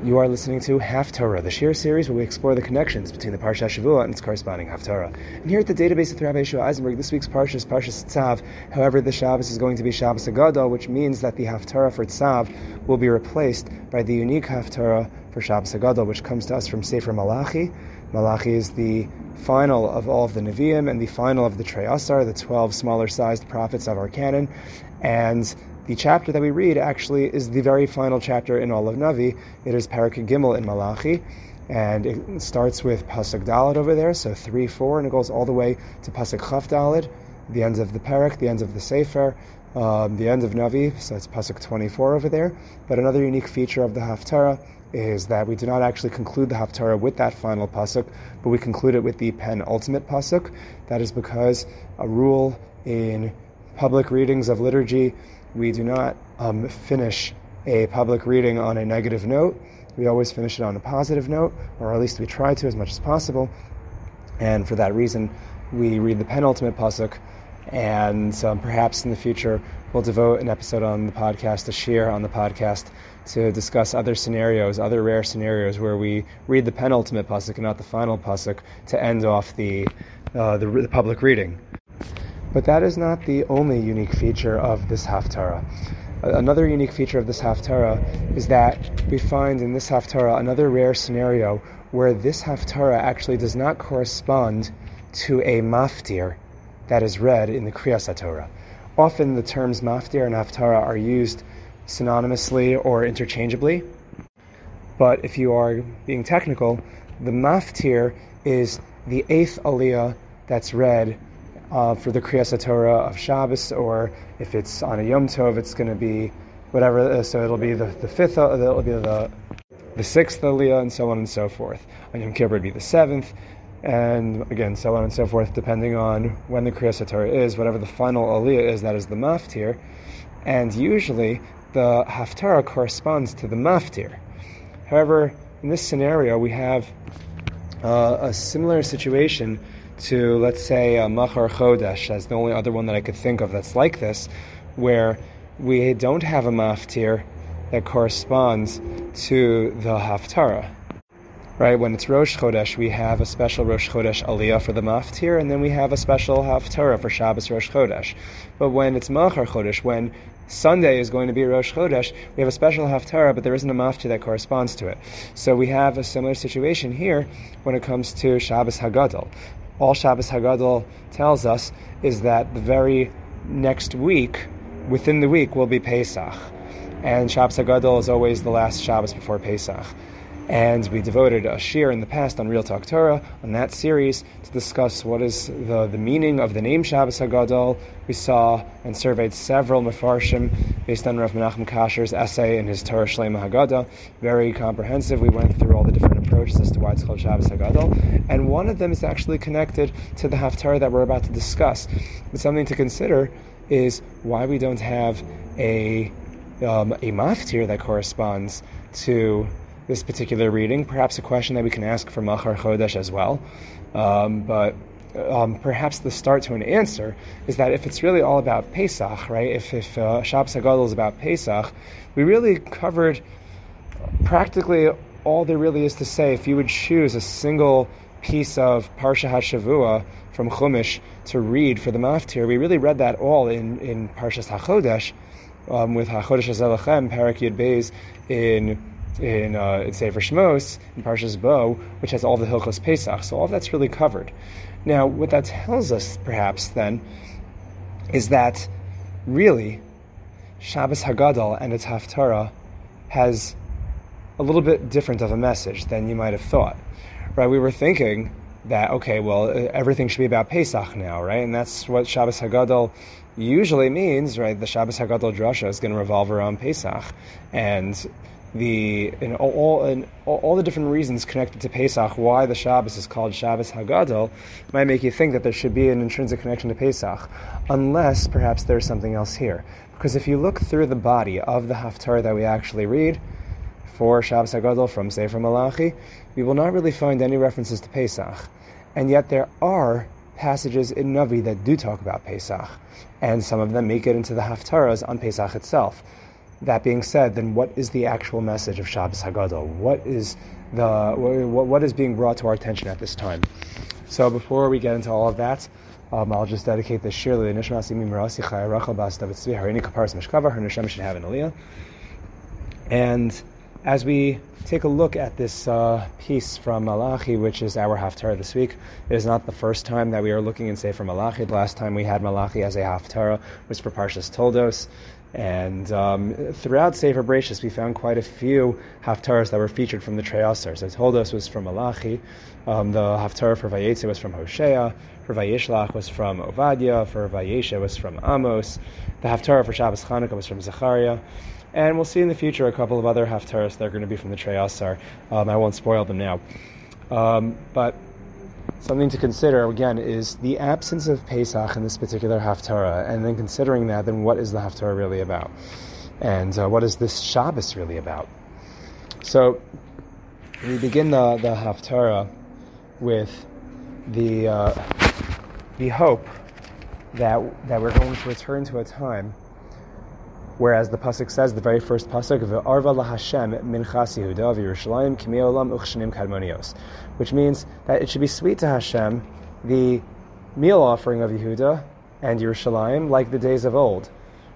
You are listening to Haftarah, the Shir series where we explore the connections between the Parsha Shavua and its corresponding Haftarah. And here at the database of Rabbi Yeshua Eisenberg, this week's Parsha is Parsha Tzav. However, the Shabbos is going to be Shabbos Hagadol, which means that the Haftarah for Tzav will be replaced by the unique Haftarah for Shabbos Hagadol, which comes to us from Sefer Malachi. Malachi is the final of all of the Nevi'im and the final of the Trei Asar, the 12 smaller sized prophets of our canon. And the chapter that we read actually is the very final chapter in all of Navi. It is Parak Gimel in Malachi, and it starts with Pasuk Dalet over there, so 3 4, and it goes all the way to Pasuk Chaf Dalet, the ends of the Parak, the ends of the Sefer, um, the end of Navi, so it's Pasuk 24 over there. But another unique feature of the Haftarah is that we do not actually conclude the Haftarah with that final Pasuk, but we conclude it with the penultimate Pasuk. That is because a rule in public readings of liturgy we do not um, finish a public reading on a negative note. We always finish it on a positive note, or at least we try to as much as possible. And for that reason, we read the penultimate pasuk, and um, perhaps in the future we'll devote an episode on the podcast, a shir on the podcast, to discuss other scenarios, other rare scenarios where we read the penultimate pasuk and not the final pasuk to end off the, uh, the, the public reading. But that is not the only unique feature of this Haftarah. Another unique feature of this Haftarah is that we find in this Haftarah another rare scenario where this Haftarah actually does not correspond to a maftir that is read in the Kriyas Torah. Often the terms maftir and Haftarah are used synonymously or interchangeably. But if you are being technical, the maftir is the eighth aliyah that's read uh, for the Kriyas Torah of Shabbos, or if it's on a Yom Tov, it's going to be whatever. Uh, so it'll be the, the fifth, uh, it'll be the the sixth Aliyah, and so on and so forth. On Yom Kippur, it'd be the seventh, and again, so on and so forth, depending on when the Kriyas Torah is. Whatever the final Aliyah is, that is the Maftir, and usually the Haftarah corresponds to the Maftir. However, in this scenario, we have uh, a similar situation to, let's say, a Machar Chodesh as the only other one that I could think of that's like this, where we don't have a maftir that corresponds to the Haftarah. Right, when it's Rosh Chodesh, we have a special Rosh Chodesh Aliyah for the Maftir, and then we have a special Haftarah for Shabbos Rosh Chodesh. But when it's Machar Chodesh, when Sunday is going to be Rosh Chodesh, we have a special Haftarah, but there isn't a Maftir that corresponds to it. So we have a similar situation here when it comes to Shabbos Hagadol all Shabbos Hagadol tells us is that the very next week, within the week, will be Pesach. And Shabbos Hagadol is always the last Shabbos before Pesach. And we devoted a shir in the past on Real Talk Torah on that series to discuss what is the, the meaning of the name Shabbos Hagadol. We saw and surveyed several mefarshim based on Rav Menachem Kasher's essay in his Torah Shlema Haggadah. Very comprehensive. We went through all the different approaches as to why it's called Shabbos Hagadol. And one of them is actually connected to the Haftarah that we're about to discuss. But something to consider is why we don't have a, um, a maftir that corresponds to this particular reading. Perhaps a question that we can ask for Machar Chodesh as well. Um, but um, perhaps the start to an answer is that if it's really all about Pesach, right? If, if uh, Shabbos Hagadol is about Pesach, we really covered practically all there really is to say. If you would choose a single piece of Parsha HaShavua from Chumash to read for the Maftir, we really read that all in, in Parshas HaChodesh, um, with HaChodesh HaZeh Lachem, Parak Yud Beis, in in, uh, in Sefer Shmos, in Parshas Bo, which has all the Hilchos Pesach. So all that's really covered. Now, what that tells us, perhaps, then, is that really Shabbos Hagadol and its Haftarah has a little bit different of a message than you might have thought. Right? We were thinking that okay, well, everything should be about Pesach now, right? And that's what Shabbos Hagadol usually means, right? The Shabbos Hagadol drasha is going to revolve around Pesach, and the in all, all, all, the different reasons connected to Pesach, why the Shabbos is called Shabbos Hagadol, might make you think that there should be an intrinsic connection to Pesach, unless perhaps there's something else here. Because if you look through the body of the Haftarah that we actually read for Shabbos Hagadol from Sefer Malachi, we will not really find any references to Pesach, and yet there are passages in Navi that do talk about Pesach, and some of them make it into the Haftarahs on Pesach itself. that being said, then what is the actual message of Shabbos Hagadol? What is the what, what is being brought to our attention at this time? So before we get into all of that, um, I'll just dedicate this shir to Nishmas Imi Merasi Chaya Rachel Bas David Tzvi Harini Kaparas Meshkava. Her should have an aliyah. And as we take a look at this uh, piece from Malachi, which is our Haftarah this week, it is not the first time that we are looking in Sefer Malachi. The last time we had Malachi as a Haftarah was for Parshas Toldos. And um, throughout Sefer Bereshis, we found quite a few haftarahs that were featured from the Trei Asar. So Toldos was from Malachi, um, the haftarah for Vayetze was from Hosea, for Vayishlach was from Ovadia, for Vayesha was from Amos, the haftarah for Shabbos Chanukah was from Zechariah. And we'll see in the future a couple of other haftarahs that are going to be from the Trei Asar. Um, I won't spoil them now. Um, but something to consider again is the absence of Pesach in this particular Haftarah, and then considering that, then what is the Haftarah really about? And uh, what is this Shabbos really about? So we begin the, the Haftarah with the, uh, the hope that, that we're going to return to a time Whereas the pasuk says, the very first pasuk, "Arva laHashem minchas Yehuda v'Yerushalayim k'meolam uchshanim kadmonios," which means that it should be sweet to Hashem, the meal offering of Yehuda and Yerushalayim, like the days of old,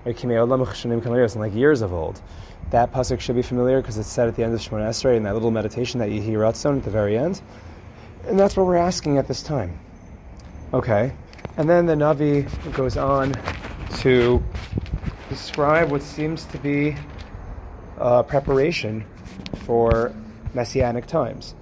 like k'meolam uchshanim kadmonios, and like years of old. That pasuk should be familiar because it's said at the end of Shemona Esrei in that little meditation that Yehi Ratzon at the very end, and that's what we're asking at this time. Okay, and then the Navi goes on to describe what seems to be a preparation for messianic times.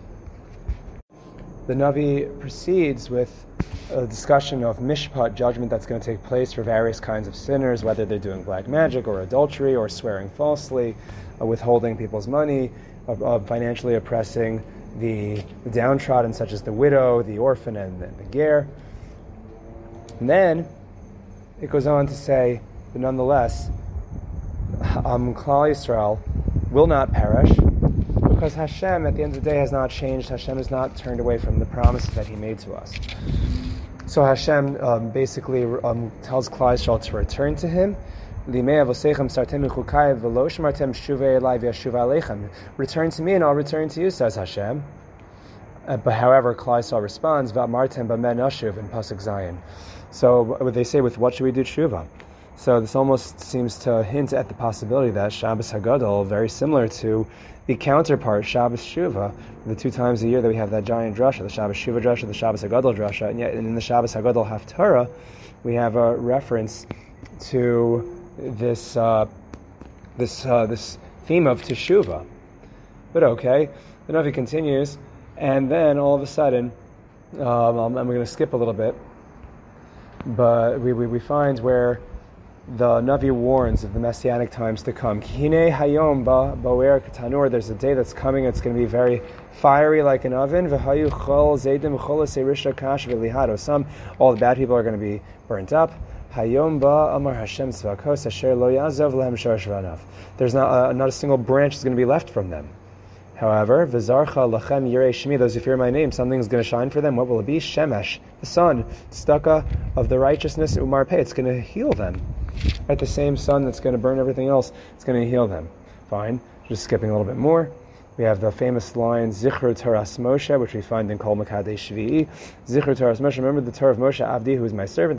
The Navi proceeds with a discussion of mishpat, judgment that's going to take place for various kinds of sinners, whether they're doing black magic or adultery or swearing falsely, uh, withholding people's money, uh, uh, financially oppressing the, the, downtrodden, such as the widow, the orphan, and, and the ger. And then it goes on to say but nonetheless, um, Klal Yisrael will not perish because Hashem, at the end of the day, has not changed. Hashem has not turned away from the promises that He made to us. So Hashem um, basically um, tells Klal Yisrael to return to Him. Return to me and I'll return to you, says Hashem. Uh, but however, Klal Yisrael responds, "Va'martem b'men ashuv" in pasuk Zayin. So they say with what should we do tshuva? So this almost seems to hint at the possibility that Shabbos Hagadol, very similar to the counterpart Shabbos Shuva, the two times a year that we have that giant drasha, the Shabbos Shuva drasha, the Shabbos Hagadol drasha, and yet in the Shabbos Hagadol Haftarah, we have a reference to this uh, this uh, this theme of Teshuvah. But okay, the Navi continues, and then all of a sudden, um, I'm, I'm going to skip a little bit, but we, we, we find where the Navi warns of the messianic times to come. Kine hayom ba ba'er katanur. There's a day that's coming. It's going to be very fiery like an oven. V'hayu chol zaydim cholas erisha kash v'lihado. Some, all the bad people are going to be burnt up. Hayom ba amar Hashem tzvakos asher lo yazov lehem sharash There's not, uh, not a single branch is going to be left from them. However, v'zarcha lachem yirei shmi, those who fear my name, something's going to shine for them. What will it be? Shemesh, the sun, staka of the righteousness, umar pei. It's going to heal them. Right, the same sun that's going to burn everything else, it's going to heal them. Fine. Just skipping a little bit more. We have the famous line Zichru Taras Moshe, which we find in Kol Mekadesh Shvi'i. Zichru Taras Moshe, remember the Torah of Moshe Avdi, who is my servant.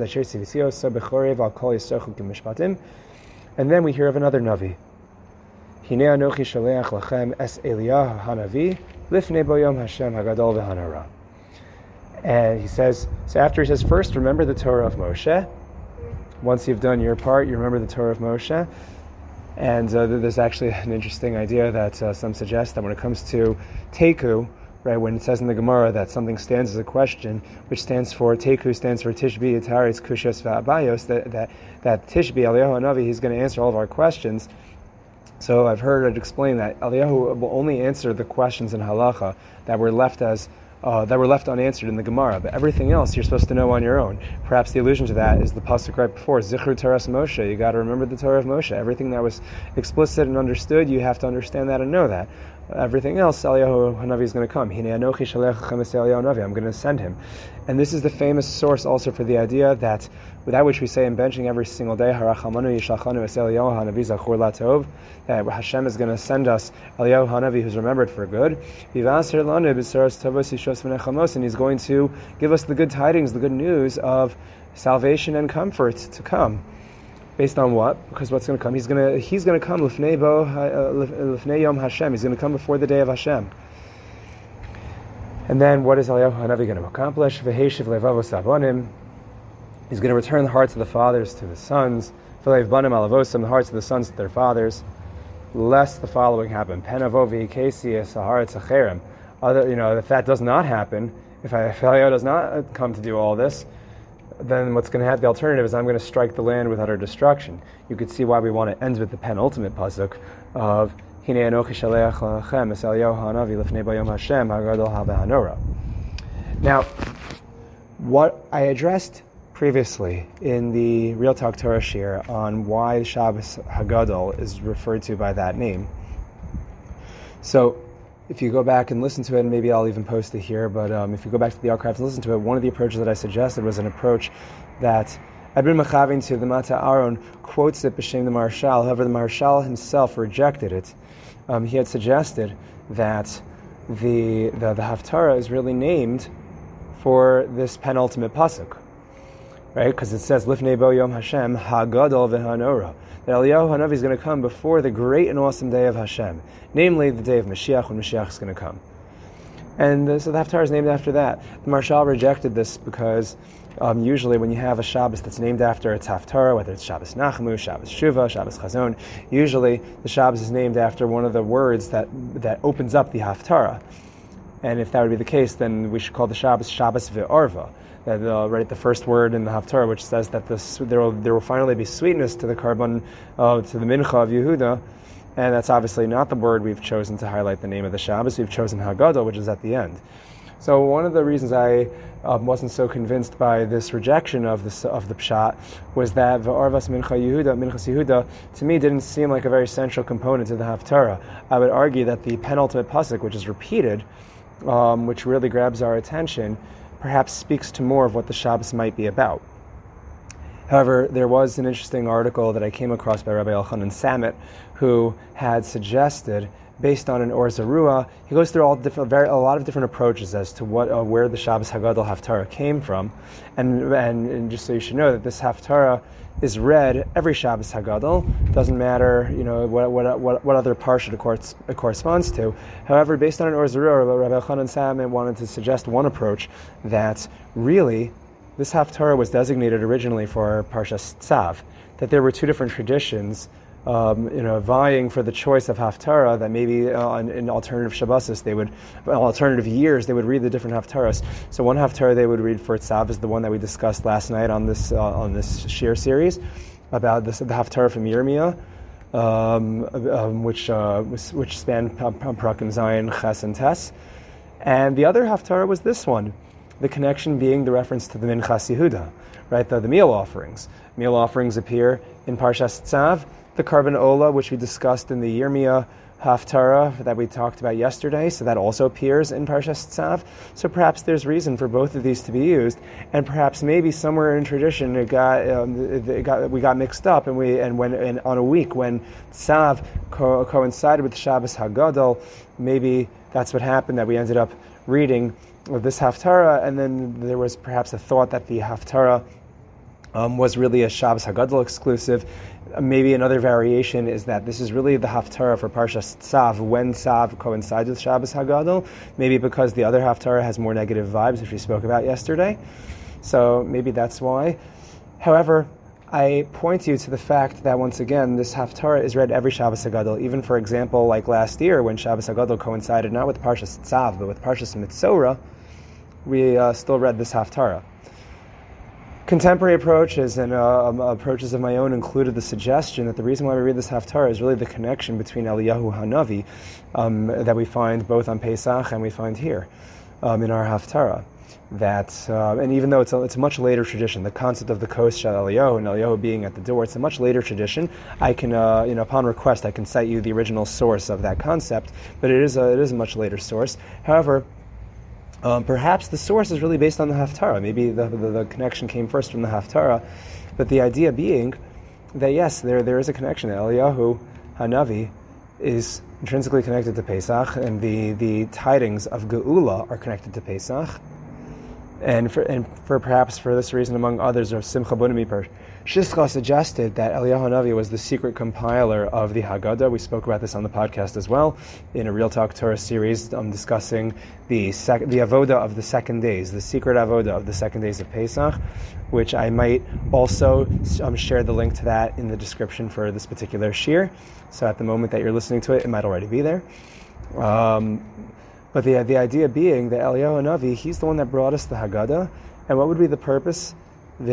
And then we hear of another Navi. Hine Anochi Shaleach Lachem Es Eliyahu Hanavi, Lifnei Boyom Hashem Hagadol V'Hanora. And he says, so after he says, first remember the Torah of Moshe, once you've done your part, you remember the Torah of Moshe. And uh, there's actually an interesting idea that uh, some suggest that when it comes to Teku, right, when it says in the Gemara that something stands as a question, which stands for Teku stands for Tishbi, Itaris, Kushas, Va'abayos, that, that, that Tishbi, Eliyahu Navi, he's going to answer all of our questions. So I've heard it explained that Eliyahu will only answer the questions in halacha that were left as uh, that were left unanswered in the Gemara, but everything else you're supposed to know on your own. Perhaps the allusion to that is the pasuk right before Zichru Taras Moshe. You got to remember the Torah of Moshe. Everything that was explicit and understood, you have to understand that and know that. Everything else, Eliyahu Hanavi is going to come. I'm going to send him. And this is the famous source also for the idea that that which we say in benching every single day, that Hashem is going to send us Eliyahu Hanavi who's remembered for good. And he's going to give us the good tidings, the good news of salvation and comfort to come. Based on what? Because what's going to come? He's going to he's going to come bo uh, lifnei yom Hashem. He's going to come before the day of Hashem. And then what is Eliyahu Hanavi going to accomplish? Veheshiv levavos avonim. He's going to return the hearts of the fathers to the sons. V'leiv banim alavosim, the hearts of the sons to their fathers. Lest the following happen. Penavo v'ikesi saharat sacherim. Other, you know, if that does not happen, if, if Eliyahu does not come to do all this, then what's going to happen, the alternative is I'm going to strike the land with utter destruction. You could see why we want to end with the penultimate pasuk of Anochi Shaleach Lachem Bayom Hashem Hagadol. Now, what I addressed previously in the Real Talk Torah Shir on why Shabbos Hagadol is referred to by that name. So, if you go back and listen to it, and maybe I'll even post it here, but um, if you go back to the archives and listen to it, one of the approaches that I suggested was an approach that Ibn Machavin to the Mata Aron quotes it b'shem the Maharshal. However, the Maharshal himself rejected it. Um, he had suggested that the, the, the Haftarah is really named for this penultimate pasuk, right? Because it says Lifnei Bo Yom Hashem Hagadol V'Hanora that Eliyahu Hanavi is going to come before the great and awesome day of Hashem, namely the day of Mashiach, when Mashiach is going to come. And uh, so the Haftarah is named after that. The Maharshal rejected this because um, usually when you have a Shabbos that's named after its Haftarah, whether it's Shabbos Nachmu, Shabbos Shuva, Shabbos Chazon, usually the Shabbos is named after one of the words that, that opens up the Haftarah. And if that would be the case, then we should call the Shabbos Shabbos Ve'arva uh, right the first word in the Haftarah, which says that this, there will there will finally be sweetness to the korban uh, to the mincha of Yehuda, and that's obviously not the word we've chosen to highlight the name of the Shabbos. We've chosen Haggadah, which is at the end. So one of the reasons I um, wasn't so convinced by this rejection of the of the pshat was that the Arvas Mincha Yehuda, Minchas Yehuda, to me didn't seem like a very central component to the Haftarah. I would argue that the penultimate pasuk, which is repeated, um, which really grabs our attention, perhaps speaks to more of what the Shabbos might be about. However, there was an interesting article that I came across by Rabbi Elchanan Samet, who had suggested, based on an Or Zarua, he goes through all different, very, a lot of different approaches as to what, uh, where the Shabbos Haggadah Haftarah came from, and, and, and just so you should know that this Haftarah is read every Shabbos Haggadol. Doesn't matter, you know, what, what, what, what other parsha it, corresponds to. However, based on an Or Zarua, Rabbi Chanan Samet wanted to suggest one approach that really this Haftarah was designated originally for Parshas Tzav, that there were two different traditions um, you know, vying for the choice of Haftarah, that maybe uh, in, alternative Shabbosis, they would, alternative years, they would read the different Haftarahs. So one Haftarah they would read for Tzav is the one that we discussed last night on this, uh, on this Shir series about this, the Haftarah from Yirmiyah. Um, um, which uh, which spanned Parakim Zayin, Ches, and Tes, and the other haftarah was this one, the connection being the reference to the Minchas Yehuda, right? The, the meal offerings. Meal offerings appear in Parshas Tzav, the korban ola, which we discussed in the Yirmiyah Haftarah that we talked about yesterday, so that also appears in Parshas Tzav. So perhaps there's reason for both of these to be used, and perhaps maybe somewhere in tradition it got, um, it got we got mixed up, and we and when and on a week when Tzav co- coincided with Shabbos Hagadol, maybe that's what happened that we ended up reading this Haftarah, and then there was perhaps a thought that the Haftarah um, was really a Shabbos Hagadol exclusive. Maybe another variation is that this is really the Haftarah for Parshas Tzav when Tzav coincides with Shabbos Hagadol. Maybe because the other Haftarah has more negative vibes, which we spoke about yesterday. So maybe that's why. However, I point you to the fact that once again, this Haftarah is read every Shabbos Hagadol. Even for example, like last year when Shabbos Hagadol coincided not with Parshas Tzav but with Parshas Metzora, we uh, still read this Haftarah. Contemporary approaches and uh, um, approaches of my own included the suggestion that the reason why we read this Haftarah is really the connection between Eliyahu Hanavi um, that we find both on Pesach and we find here um, in our Haftarah. that, uh, and even though it's a, it's a much later tradition, the concept of the Kos Shel Eliyahu and Eliyahu being at the door, it's a much later tradition. I can, uh, you know, upon request, I can cite you the original source of that concept, but it is a, it is a much later source. However, um, perhaps the source is really based on the Haftarah. Maybe the, the, the, connection came first from the Haftarah, but the idea being that yes, there, there is a connection. Eliyahu Hanavi is intrinsically connected to Pesach, and the, the tidings of Geula are connected to Pesach. And for, and for perhaps for this reason, among others, of Simcha Bunimiper, Shischa suggested that Eliyahu Navi was the secret compiler of the Haggadah. We spoke about this on the podcast as well in a Real Talk Torah series um, discussing the sec- the avoda of the second days, the secret avoda of the second days of Pesach, which I might also um, share the link to that in the description for this particular shir. So at the moment that you're listening to it, it might already be there. Um, but the, the idea being that Eliyahu Navi, he's the one that brought us the Haggadah. And what would be the purpose? To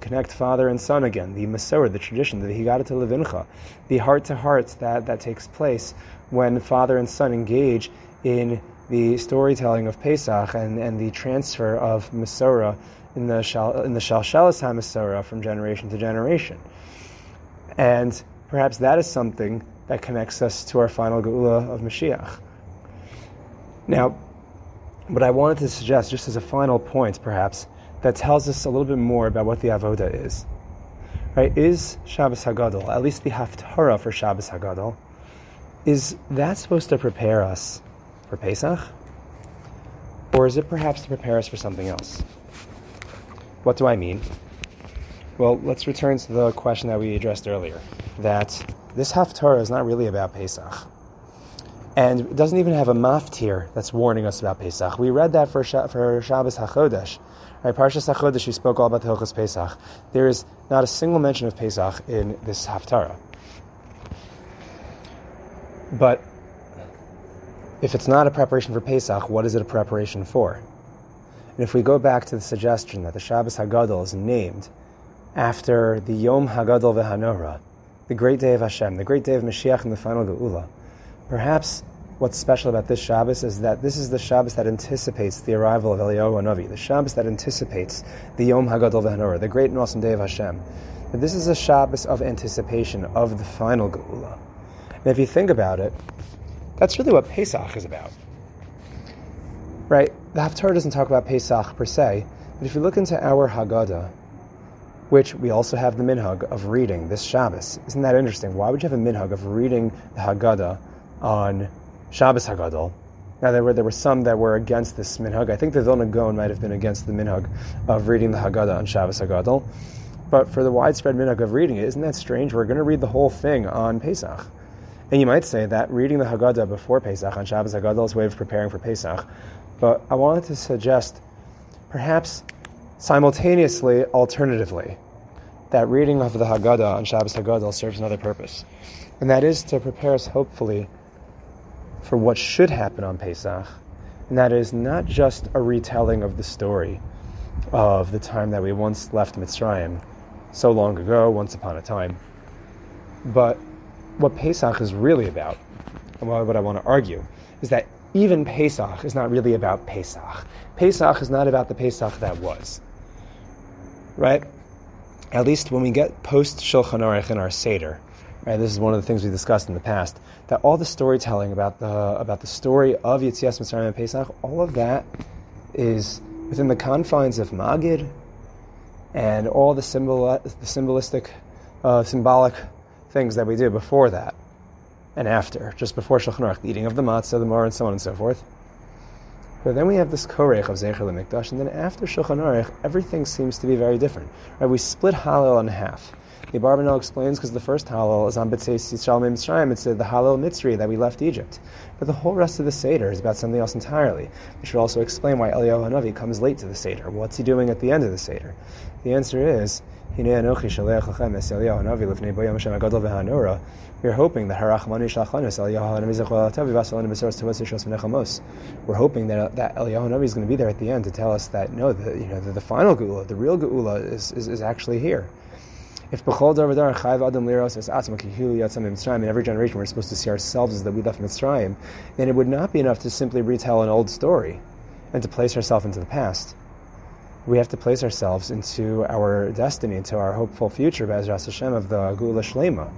connect father and son again, the Masorah, the tradition, the Higgadah to Levincha, the heart to heart that, that takes place when father and son engage in the storytelling of Pesach and, and the transfer of Masorah in the Shal, in the Shalshelis HaMasorah from generation to generation. And perhaps that is something that connects us to our final Geula of Mashiach. Now, what I wanted to suggest, just as a final point, perhaps, that tells us a little bit more about what the avoda is. Right? Is Shabbos Hagadol, at least the Haftarah for Shabbos Hagadol, is that supposed to prepare us for Pesach? Or is it perhaps to prepare us for something else? What do I mean? Well, let's return to the question that we addressed earlier that this Haftarah is not really about Pesach. And it doesn't even have a maftir that's warning us about Pesach. We read that for, for Shabbos HaChodesh. Right, Parshas HaChodesh, we spoke all about the Hilchos Pesach. There is not a single mention of Pesach in this Haftarah. But if it's not a preparation for Pesach, what is it a preparation for? And if we go back to the suggestion that the Shabbos Hagadol is named after the Yom Hagadol Vehanora, the great day of Hashem, the great day of Mashiach and the final Geula. Perhaps what's special about this Shabbos is that this is the Shabbos that anticipates the arrival of Eliyahu Navi, the Shabbos that anticipates the Yom Hagadol Vehanora, the great and awesome day of Hashem. And this is a Shabbos of anticipation of the final Geula. And if you think about it, that's really what Pesach is about. Right? The Haftarah doesn't talk about Pesach per se, but if you look into our Haggadah, which we also have the minhag of reading this Shabbos. Isn't that interesting? Why would you have a minhag of reading the Haggadah on Shabbos Haggadol? Now there were there were some that were against this minhag. I think the Vilna Gaon might have been against the minhag of reading the Haggadah on Shabbos Haggadol. But for the widespread minhag of reading it, isn't that strange? We're going to read the whole thing on Pesach. And you might say that reading the Haggadah before Pesach on Shabbos Haggadol is a way of preparing for Pesach. But I wanted to suggest perhaps Simultaneously, alternatively, that reading of the Haggadah on Shabbos Haggadah serves another purpose, and that is to prepare us, hopefully, for what should happen on Pesach, and that is not just a retelling of the story of the time that we once left Mitzrayim, so long ago, once upon a time, but what Pesach is really about, and what I want to argue, is that even Pesach is not really about Pesach. Pesach is not about the Pesach that was right? At least when we get post Shulchan Aruch in our Seder, right? This is one of the things we discussed in the past. That all the storytelling about the about the story of Yetzias Mitzrayim and Pesach, all of that is within the confines of Magid and all the symbol the symbolistic, uh, symbolic things that we do before that and after, just before Shulchan Aruch, the eating of the matzah, the mar, and so on and so forth. But then we have this korech of Zecher Mikdash, and then after Shulchan Aruch, everything seems to be very different. Right? We split Hallel in half. The Abarbanel explains because the first Hallel is on B'tzeis Yisrael Mitzrayim, it's the Hallel Mitzri that we left Egypt. But the whole rest of the Seder is about something else entirely. We should also explain why Eliyahu Hanavi comes late to the Seder. What's he doing at the end of the Seder? The answer is we are hoping that We're hoping that that Eliyahu Navi is going to be there at the end to tell us that no, the you know the, the final geula, the real geula, is, is, is actually here. If b'chol davar chayv adam liros es atzma kihilu yatzam Mitzrayim, in every generation we're supposed to see ourselves as that we left Mitzrayim, then it would not be enough to simply retell an old story. and to place ourselves into the past. We have to place ourselves into our destiny, into our hopeful future, Bezras Hashem, of the Geula Shlema,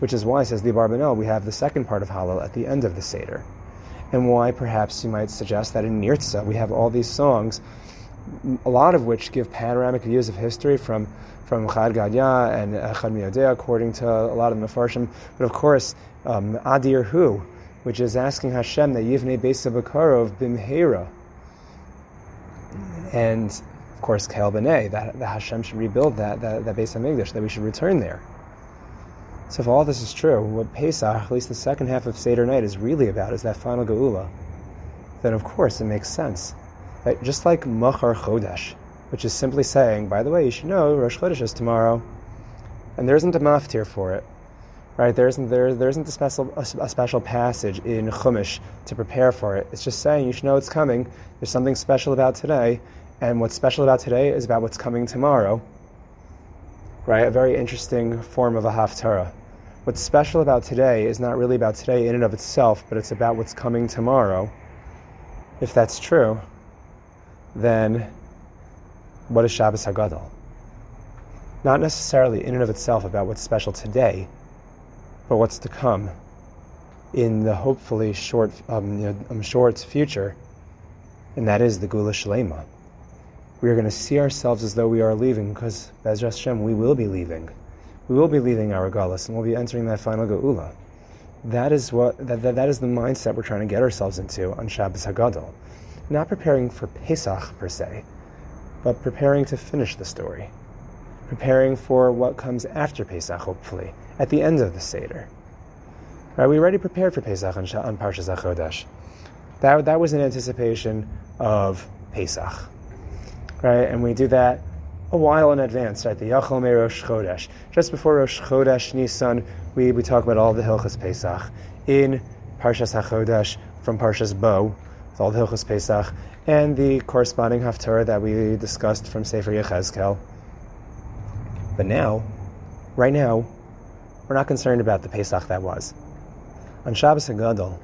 which is why, says the Abarbanel, we have the second part of Hallel at the end of the Seder. And why perhaps you might suggest that in Nirtza we have all these songs, a lot of which give panoramic views of history from from Chad Gadya and Chad Miyadeh, according to a lot of the Mefarshim. But of course, um, Adir Hu, which is asking Hashem that Yivnei Beis Bimheira. And course, Kel B'nai, that, that Hashem should rebuild that, that, that Beis HaMikdash, that we should return there. So if all this is true, what Pesach, at least the second half of Seder night, is really about is that final Geula, then of course it makes sense. That just like Machar Chodesh, which is simply saying, by the way, you should know Rosh Chodesh is tomorrow, and there isn't a maftir for it, right? There isn't there, there isn't a special a, special passage in Chumash to prepare for it. It's just saying you should know it's coming. There's something special about today, and what's special about today is about what's coming tomorrow. Right? A very interesting form of a haftarah. What's special about today is not really about today in and of itself, but it's about what's coming tomorrow. If that's true, then what is Shabbos Hagadol? Not necessarily in and of itself about what's special today, but what's to come in the hopefully short, um, you know, um, short future, and that is the Geula Shlema. We are going to see ourselves as though we are leaving, because Bezras Hashem, we will be leaving we will be leaving our galus and we'll be entering that final geula. That is what that, that, that is the mindset we're trying to get ourselves into on Shabbos Hagadol. Not preparing for Pesach per se, but preparing to finish the story. Preparing for what comes after Pesach, hopefully, at the end of the Seder. Right, we already prepared for Pesach on, on Parshas HaChodesh. That, that was in anticipation of Pesach. Right, and we do that a while in advance, right? The Yachal Me Rosh Chodesh. Just before Rosh Chodesh Nisan, we, we talk about all the Hilchas Pesach. In Parshas HaChodesh, from Parshas Bo, with all the Hilchas Pesach, and the corresponding Haftarah that we discussed from Sefer Yechezkel. But now, right now, we're not concerned about the Pesach that was. On Shabbos HaGadol,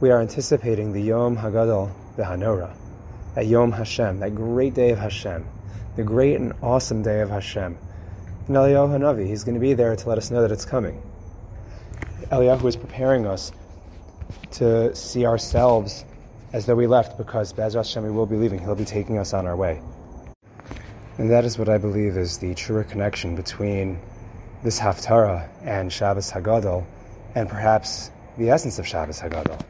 we are anticipating the Yom HaGadol Vehanora, that Yom Hashem, that great day of Hashem, the great and awesome day of Hashem. And Eliyahu Hanavi, he's going to be there to let us know that it's coming. Eliyahu is preparing us to see ourselves as though we left because Bezras Hashem we will be leaving. He'll be taking us on our way. And that is what I believe is the truer connection between this Haftarah and Shabbos Hagadol, and perhaps the essence of Shabbos Hagadol.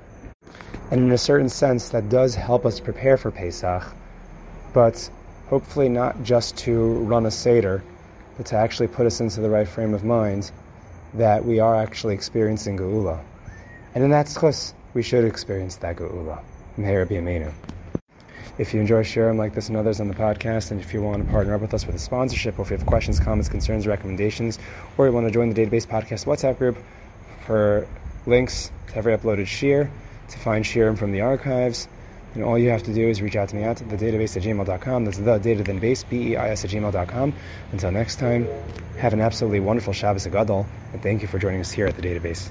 And in a certain sense, that does help us prepare for Pesach, but hopefully not just to run a Seder, but to actually put us into the right frame of mind that we are actually experiencing Geula. And in that schus, we should experience that Geula. If you enjoy sharing like this and others on the podcast, and if you want to partner up with us with a sponsorship, or if you have questions, comments, concerns, recommendations, or you want to join the Database Podcast WhatsApp group for links to every uploaded shear, to find shear from the archives, and all you have to do is reach out to me at the database at gmail.com. That's the data then base, B E I S at gmail.com. Until next time, have an absolutely wonderful Shabbos Hagadol, and thank you for joining us here at the database.